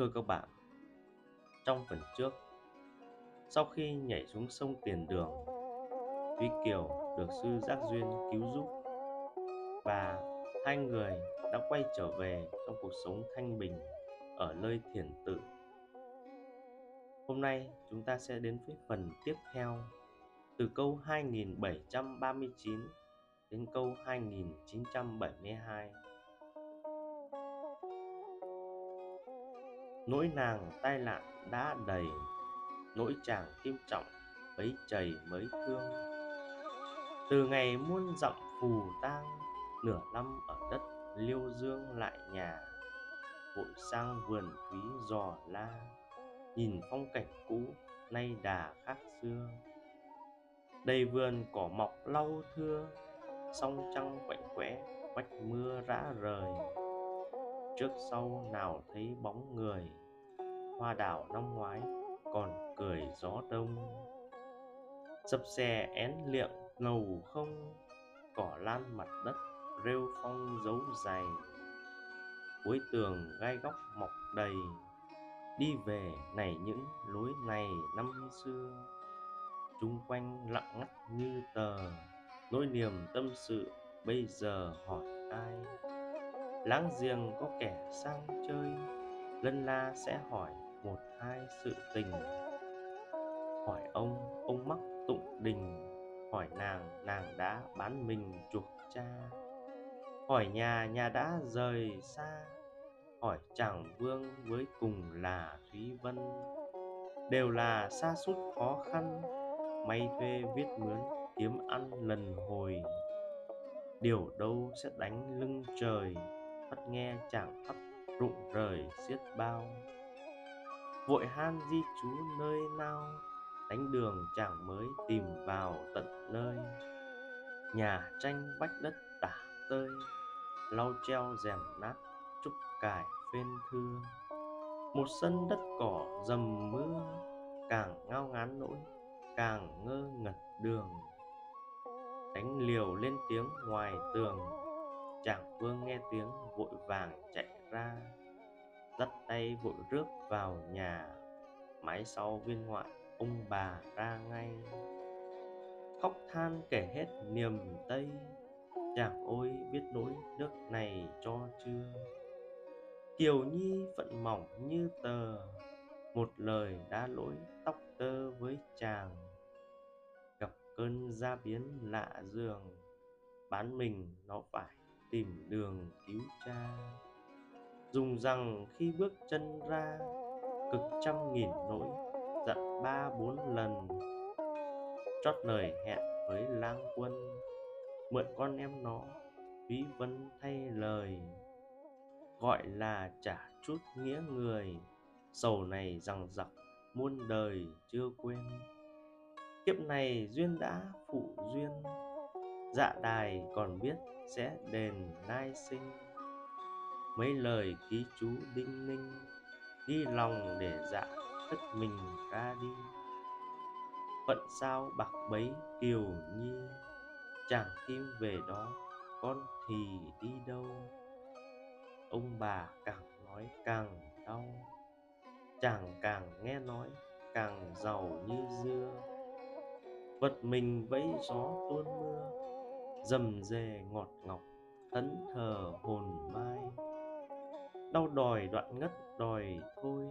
Thưa các bạn, trong phần trước, sau khi nhảy xuống sông Tiền Đường, Thúy Kiều được sư Giác Duyên cứu giúp và hai người đã quay trở về trong cuộc sống thanh bình ở nơi thiền tự. Hôm nay chúng ta sẽ đến với phần tiếp theo từ câu 2739 đến câu 2972. Nỗi nàng tai nạn đã đầy, Nỗi chàng kim trọng bấy chảy mới thương. Từ ngày muôn dặm phù tang, Nửa năm ở đất liêu dương lại nhà, Vội sang vườn quý giò la, Nhìn phong cảnh cũ nay đà khác xưa. Đầy vườn cỏ mọc lau thưa, Song trăng quạnh quẽ, vách mưa rã rời. Trước sau nào thấy bóng người hoa đảo năm ngoái, còn cười gió đông. Sập xe én liệng ngầu không, cỏ lan mặt đất rêu phong dấu dày. Cuối tường gai góc mọc đầy, đi về này những lối này năm xưa. Chung quanh lặng ngắt như tờ, nỗi niềm tâm sự bây giờ hỏi ai? Láng giềng có kẻ sang chơi, lân la sẽ hỏi một hai sự tình. Hỏi ông ông mắc tụng đình. Hỏi nàng nàng đã bán mình chuộc cha. Hỏi nhà nhà đã rời xa. Hỏi chàng vương với cùng là thúy vân. Đều là xa sút khó khăn. May thuê viết mướn kiếm ăn lần hồi. Điều đâu sẽ đánh lưng trời? Thoát nghe chàng thấp rụng rời xiết bao vội han di trú nơi nao đánh đường chàng mới tìm vào tận nơi. Nhà tranh bách đất tả tơi, lau treo rèm nát trúc cải phên thưa một sân đất cỏ dầm mưa, càng ngao ngán nỗi, càng ngơ ngật đường. Đánh liều lên tiếng ngoài tường, chàng vương nghe tiếng vội vàng chạy ra dắt tay vội rước vào nhà. Mái sau viên ngoại, ông bà ra ngay. Khóc than kể hết niềm tây. Chàng ôi, biết nỗi nước này cho chưa? Kiều nhi phận mỏng như tờ, một lời đã lỗi tóc tơ với chàng. Gặp cơn gia biến lạ giường, bán mình nó phải tìm đường cứu cha dùng rằng khi bước chân ra, cực trăm nghìn nỗi, dặn ba bốn lần, chót lời hẹn với lang quân, mượn con em nó phí vân thay lời, gọi là trả chút nghĩa người. Sầu này rằng giặc muôn đời chưa quên. Kiếp này duyên đã phụ duyên dạ đài còn biết sẽ đền nai sinh mấy lời ký chú đinh ninh, ghi lòng để dạ tất mình ra đi. Phận sao bạc bấy kiều nhi, chàng kim về đó, con thì đi đâu? Ông bà càng nói càng đau, chàng càng nghe nói càng giàu như dưa. Vật mình vẫy gió tuôn mưa, dầm dề ngọt ngọc, thẫn thờ hồn mai đau đòi đoạn ngất đòi thôi,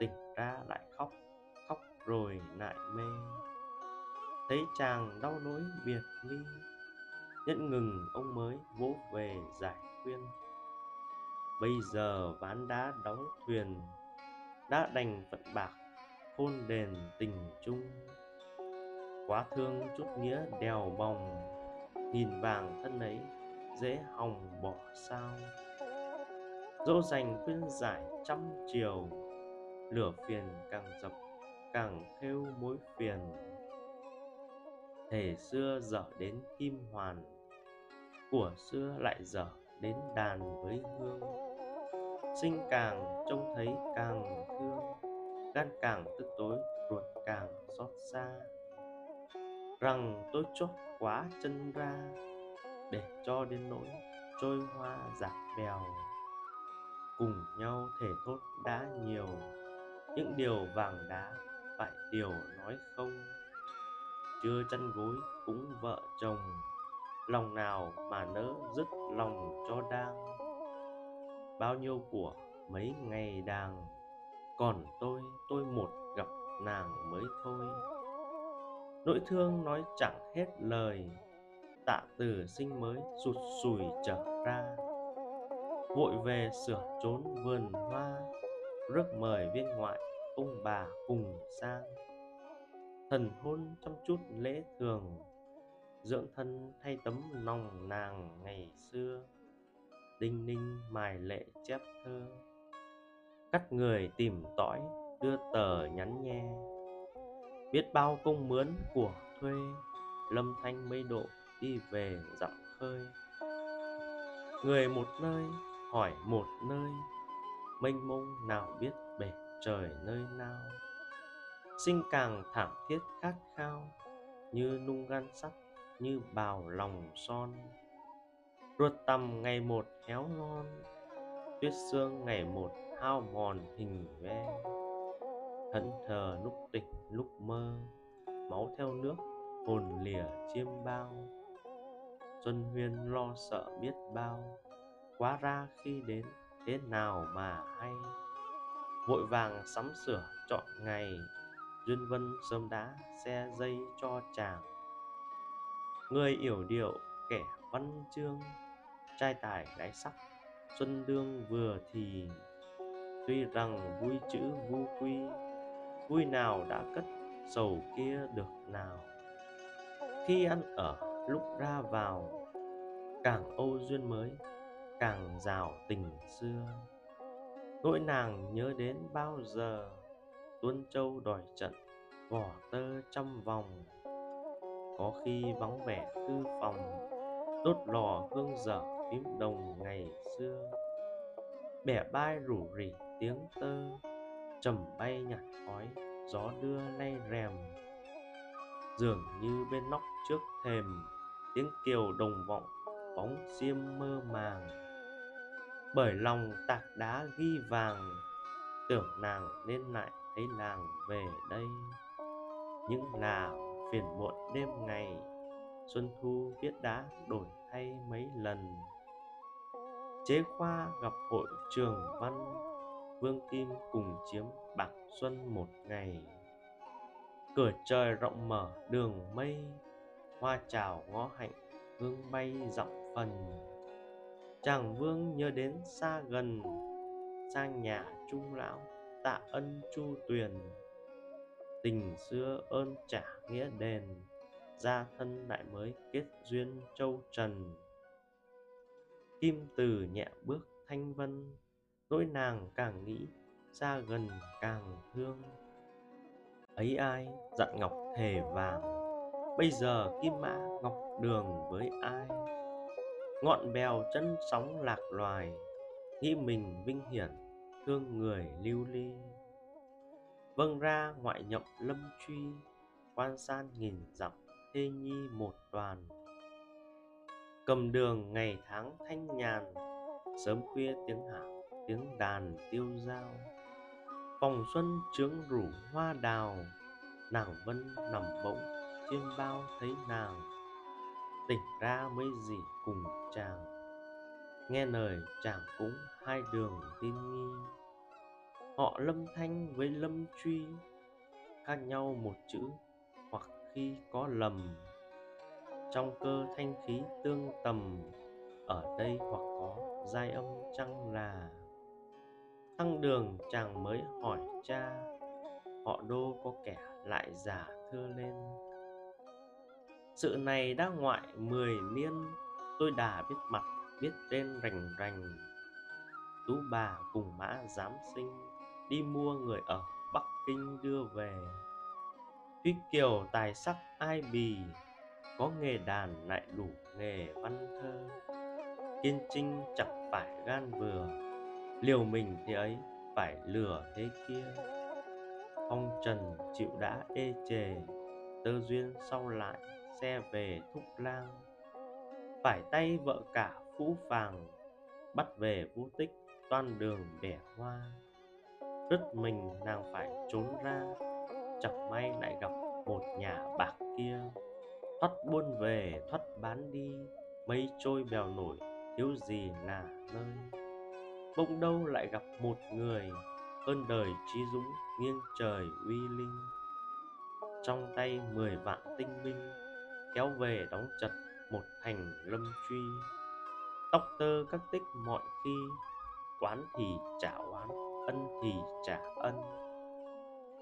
tỉnh ra lại khóc khóc rồi lại mê. Thấy chàng đau nỗi biệt ly nhẫn ngừng ông mới vỗ về giải khuyên. Bây giờ ván đá đóng thuyền, đã đành phận bạc, khôn đền tình chung. Quá thương chút nghĩa đèo bòng nghìn vàng thân ấy dễ hòng bỏ sao dỗ dành khuyên giải trăm chiều, lửa phiền càng dập càng khêu mối phiền. Thể xưa dở đến kim hoàn, của xưa lại dở đến đàn với hương. Sinh càng, trông thấy càng thương, gan càng tức tối, ruột càng xót xa. Rằng tôi chốt quá chân ra, để cho đến nỗi trôi hoa dạt bèo cùng nhau thể thốt đã nhiều. Những điều vàng đá phải điều nói không. Chưa chăn gối cũng vợ chồng, lòng nào mà nỡ dứt lòng cho đang. Bao nhiêu của mấy ngày đàng, còn tôi tôi một gặp nàng mới thôi. Nỗi thương nói chẳng hết lời, tạ từ sinh mới sụt sùi trở ra vội về sửa trốn vườn hoa, rước mời viên ngoại ông bà cùng sang. Thần hôn trong chút lễ thường, dưỡng thân thay tấm nòng nàng ngày xưa. Đinh ninh mài lệ chép thơ, cắt người tìm tỏi, đưa tờ nhắn nhe. Biết bao công mướn của thuê, lâm thanh mây độ đi về dặm khơi. Người một nơi hỏi một nơi, mênh mông nào biết bể trời nơi nào? Sinh càng thảm thiết khát khao, như nung gan sắt, như bào lòng son. Ruột tầm ngày một héo ngon tuyết xương ngày một hao mòn hình ve. Thẫn thờ lúc tỉnh, lúc mơ, máu theo nước, hồn lìa chiêm bao. Xuân huyên lo sợ biết bao quá ra khi đến thế nào mà hay. Vội vàng sắm sửa chọn ngày, duyên vân sớm đã xe dây cho chàng. Người yểu điệu, kẻ văn chương, trai tài gái sắc, xuân đương vừa thì. Tuy rằng vui chữ vu quy, vui nào đã cất sầu kia được nào. Khi ăn ở, lúc ra vào, càng âu duyên mới càng rào tình xưa. Nỗi nàng nhớ đến bao giờ? Tuôn châu đòi trận, vỏ tơ trăm vòng. Có khi vắng vẻ thư phòng, đốt lò hương dở phím đồng ngày xưa. Bẻ bai rủ rỉ tiếng tơ trầm bay nhạt khói, gió đưa lay rèm. Dường như bên nóc trước thềm, tiếng kiều đồng vọng, bóng xiêm mơ màng bởi lòng tạc đá ghi vàng, tưởng nàng nên lại thấy làng về đây. Những là phiền muộn đêm ngày, xuân thu viết đá đổi thay mấy lần. Chế khoa gặp hội trường văn, vương kim cùng chiếm bạc xuân một ngày. Cửa trời rộng mở, đường mây, hoa chào ngõ hạnh, hương bay dặm phần chàng vương nhớ đến xa gần sang nhà trung lão tạ ân chu tuyền. Tình xưa ơn trả nghĩa đền, gia thân lại mới kết duyên châu trần. Kim từ nhẹ bước thanh vân, nỗi nàng càng nghĩ xa gần càng thương. Ấy ai, dặn ngọc thề vàng, bây giờ kim mã ngọc đường với ai? Ngọn bèo chân sóng lạc loài nghĩ mình vinh hiển, thương người lưu ly. Vâng ra ngoại nhậm lâm truy, quan san nghìn dặm thê nhi một đoàn. Cầm đường ngày tháng thanh nhàn, sớm khuya tiếng hạ tiếng đàn tiêu dao. Phòng xuân trướng rủ hoa đào, nàng vân nằm bỗng chiêm bao thấy nàng tỉnh ra mới gì cùng chàng. Nghe lời, chàng cũng hai đường tin nghi. Họ lâm thanh với lâm truy, khác nhau một chữ, hoặc khi có lầm. Trong cơ thanh khí tương tầm, ở đây hoặc có giai âm chăng là. Thăng đường, chàng mới hỏi cha, họ đô có kẻ lại giả thưa lên sự này đã ngoại mười niên, tôi đã biết mặt, biết tên rành rành. Tú bà cùng mã giám sinh, đi mua người ở bắc kinh đưa về. Tuy kiều tài sắc ai bì, có nghề đàn lại đủ nghề văn thơ. Kiên trinh chẳng phải gan vừa, liều mình thế ấy phải lừa thế kia. Phong trần chịu đã ê chề, tơ duyên sau lại xe về thúc lang. Phải tay vợ cả phũ phàng bắt về vũ tích, toan đường bẻ hoa. Rứt mình nàng phải trốn ra, Chẳng may lại gặp một nhà bạc kia. Thoát buôn về, thoát bán đi Mây trôi bèo nổi, thiếu gì là nơi. Bỗng đâu lại gặp một người Hơn đời trí dũng, nghiêng trời uy linh. Trong tay mười vạn tinh binh Kéo về đóng chặt một thành lâm truy. Tóc tơ các tích mọi khi Oán thì trả oán, Ân thì trả ân.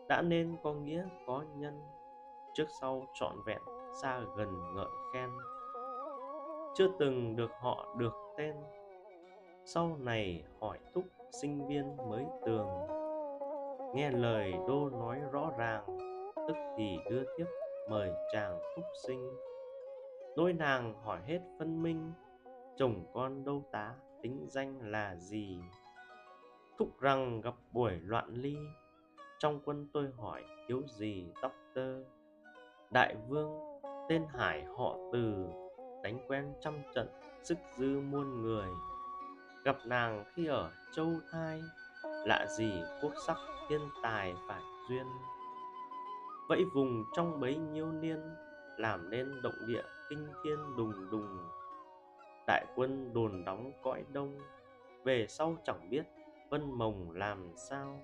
Đã nên có nghĩa, có nhân, Trước sau trọn vẹn, xa gần ngợi khen. Chưa từng được họ được tên, Sau này hỏi thúc sinh viên mới tường. Nghe lời đô nói rõ ràng, Tức thì đưa tiếp mời chàng phúc sinh. Đôi nàng hỏi hết phân minh, Chồng con đâu tá, tính danh là gì? Thúc rằng gặp buổi loạn ly, Trong quân tôi hỏi thiếu gì tóc tơ? Đại vương, tên Hải họ từ, Đánh quen trăm trận, sức dư muôn người. Gặp nàng khi ở châu thai, Lạ gì quốc sắc thiên tài phải duyên? Vẫy vùng trong bấy nhiêu niên, Làm nên động địa kinh thiên đùng đùng. Đại quân đồn đóng cõi đông, Về sau chẳng biết vân mồng làm sao.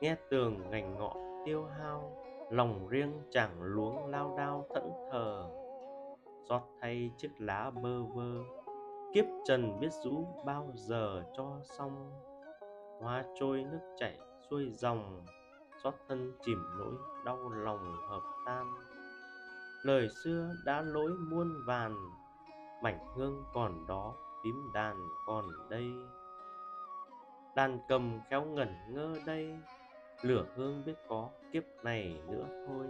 Nghe tường ngành ngọ tiêu hao, Lòng riêng chẳng luống lao đao thẫn thờ. Xót thay chiếc lá bơ vơ, Kiếp trần biết rũ bao giờ cho xong. Hoa trôi nước chảy xuôi dòng Xót thân chìm nỗi đau lòng hợp tan. Lời xưa đã lỗi muôn vàn, Mảnh hương còn đó tím đàn còn đây. Đàn cầm khéo ngẩn ngơ đây, Lửa hương biết có kiếp này nữa thôi.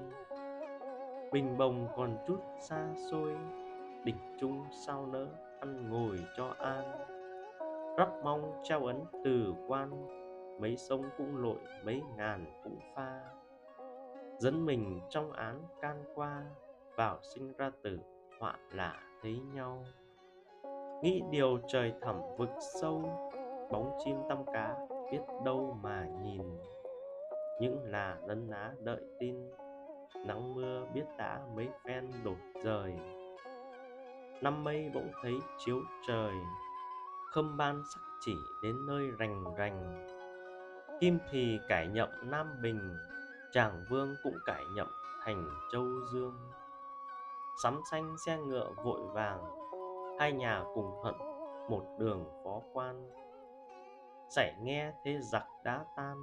Bình bồng còn chút xa xôi Đỉnh chung sao nỡ ăn ngồi cho an. Rắp mong trao ấn từ quan Mấy sông cũng lội, mấy ngàn cũng pha. Dẫn mình trong án can qua, Vào sinh ra tử, họa lạ thấy nhau. Nghĩ điều trời thẳm vực sâu, Bóng chim tăm cá biết đâu mà nhìn. Những là nấn ná đợi tin, Nắng mưa biết đã mấy phen đổi rời. Năm mây bỗng thấy chiếu trời, Khâm ban sắc chỉ đến nơi rành rành. Kim thì cải nhậm Nam Bình, Tràng Vương cũng cải nhậm thành Châu Dương. Sắm xanh xe ngựa vội vàng, Hai nhà cùng hận một đường phó quan. Xảy nghe thế giặc đã tan,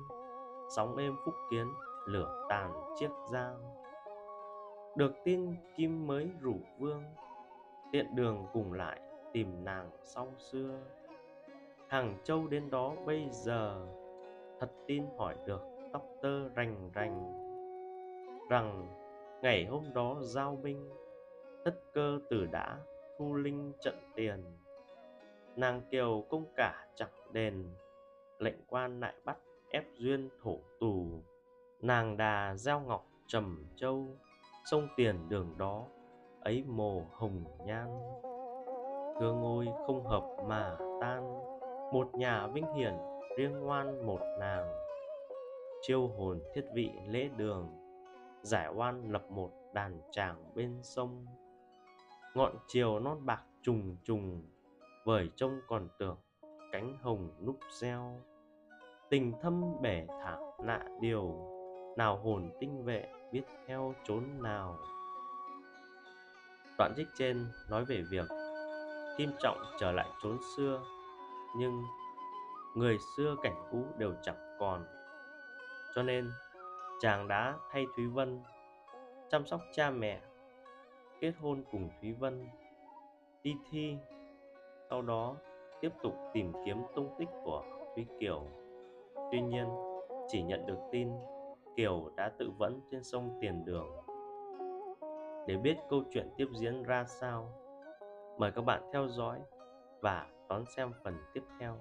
Sóng êm phúc kiến lửa tàn chiếc giang. Được tin Kim mới rủ vương, Tiện đường cùng lại tìm nàng sau xưa. Hàng châu đến đó bây giờ Thật tin hỏi được tóc tơ rành rành. Rằng ngày hôm đó giao binh Tất cơ tử đã thu linh trận tiền. Nàng kiều công cả chẳng đền, Lệnh quan lại bắt ép duyên thổ tù. Nàng đà gieo ngọc trầm châu, Sông tiền đường đó, ấy mồ hồng nhan. Thương ngôi không hợp mà tan, Một nhà vinh hiển riêng ngoan một nàng, Chiêu hồn thiết vị lễ đường, Giải oan lập một đàn tràng bên sông. Ngọn chiều non bạc trùng trùng, Vời trông còn tưởng cánh hồng núp reo. Tình thâm bể thả nạ điều, Nào hồn tinh vệ biết theo trốn nào. Đoạn trích trên nói về việc Kim Trọng trở lại trốn xưa, Nhưng người xưa cảnh cũ đều chẳng còn. Cho nên, chàng đã thay Thúy Vân Chăm sóc cha mẹ, Kết hôn cùng Thúy Vân. Đi thi, Sau đó tiếp tục tìm kiếm tung tích của Thúy Kiều. Tuy nhiên, chỉ nhận được tin Kiều đã tự vẫn trên sông Tiền Đường. Để biết câu chuyện tiếp diễn ra sao, mời các bạn theo dõi và đón xem phần tiếp theo.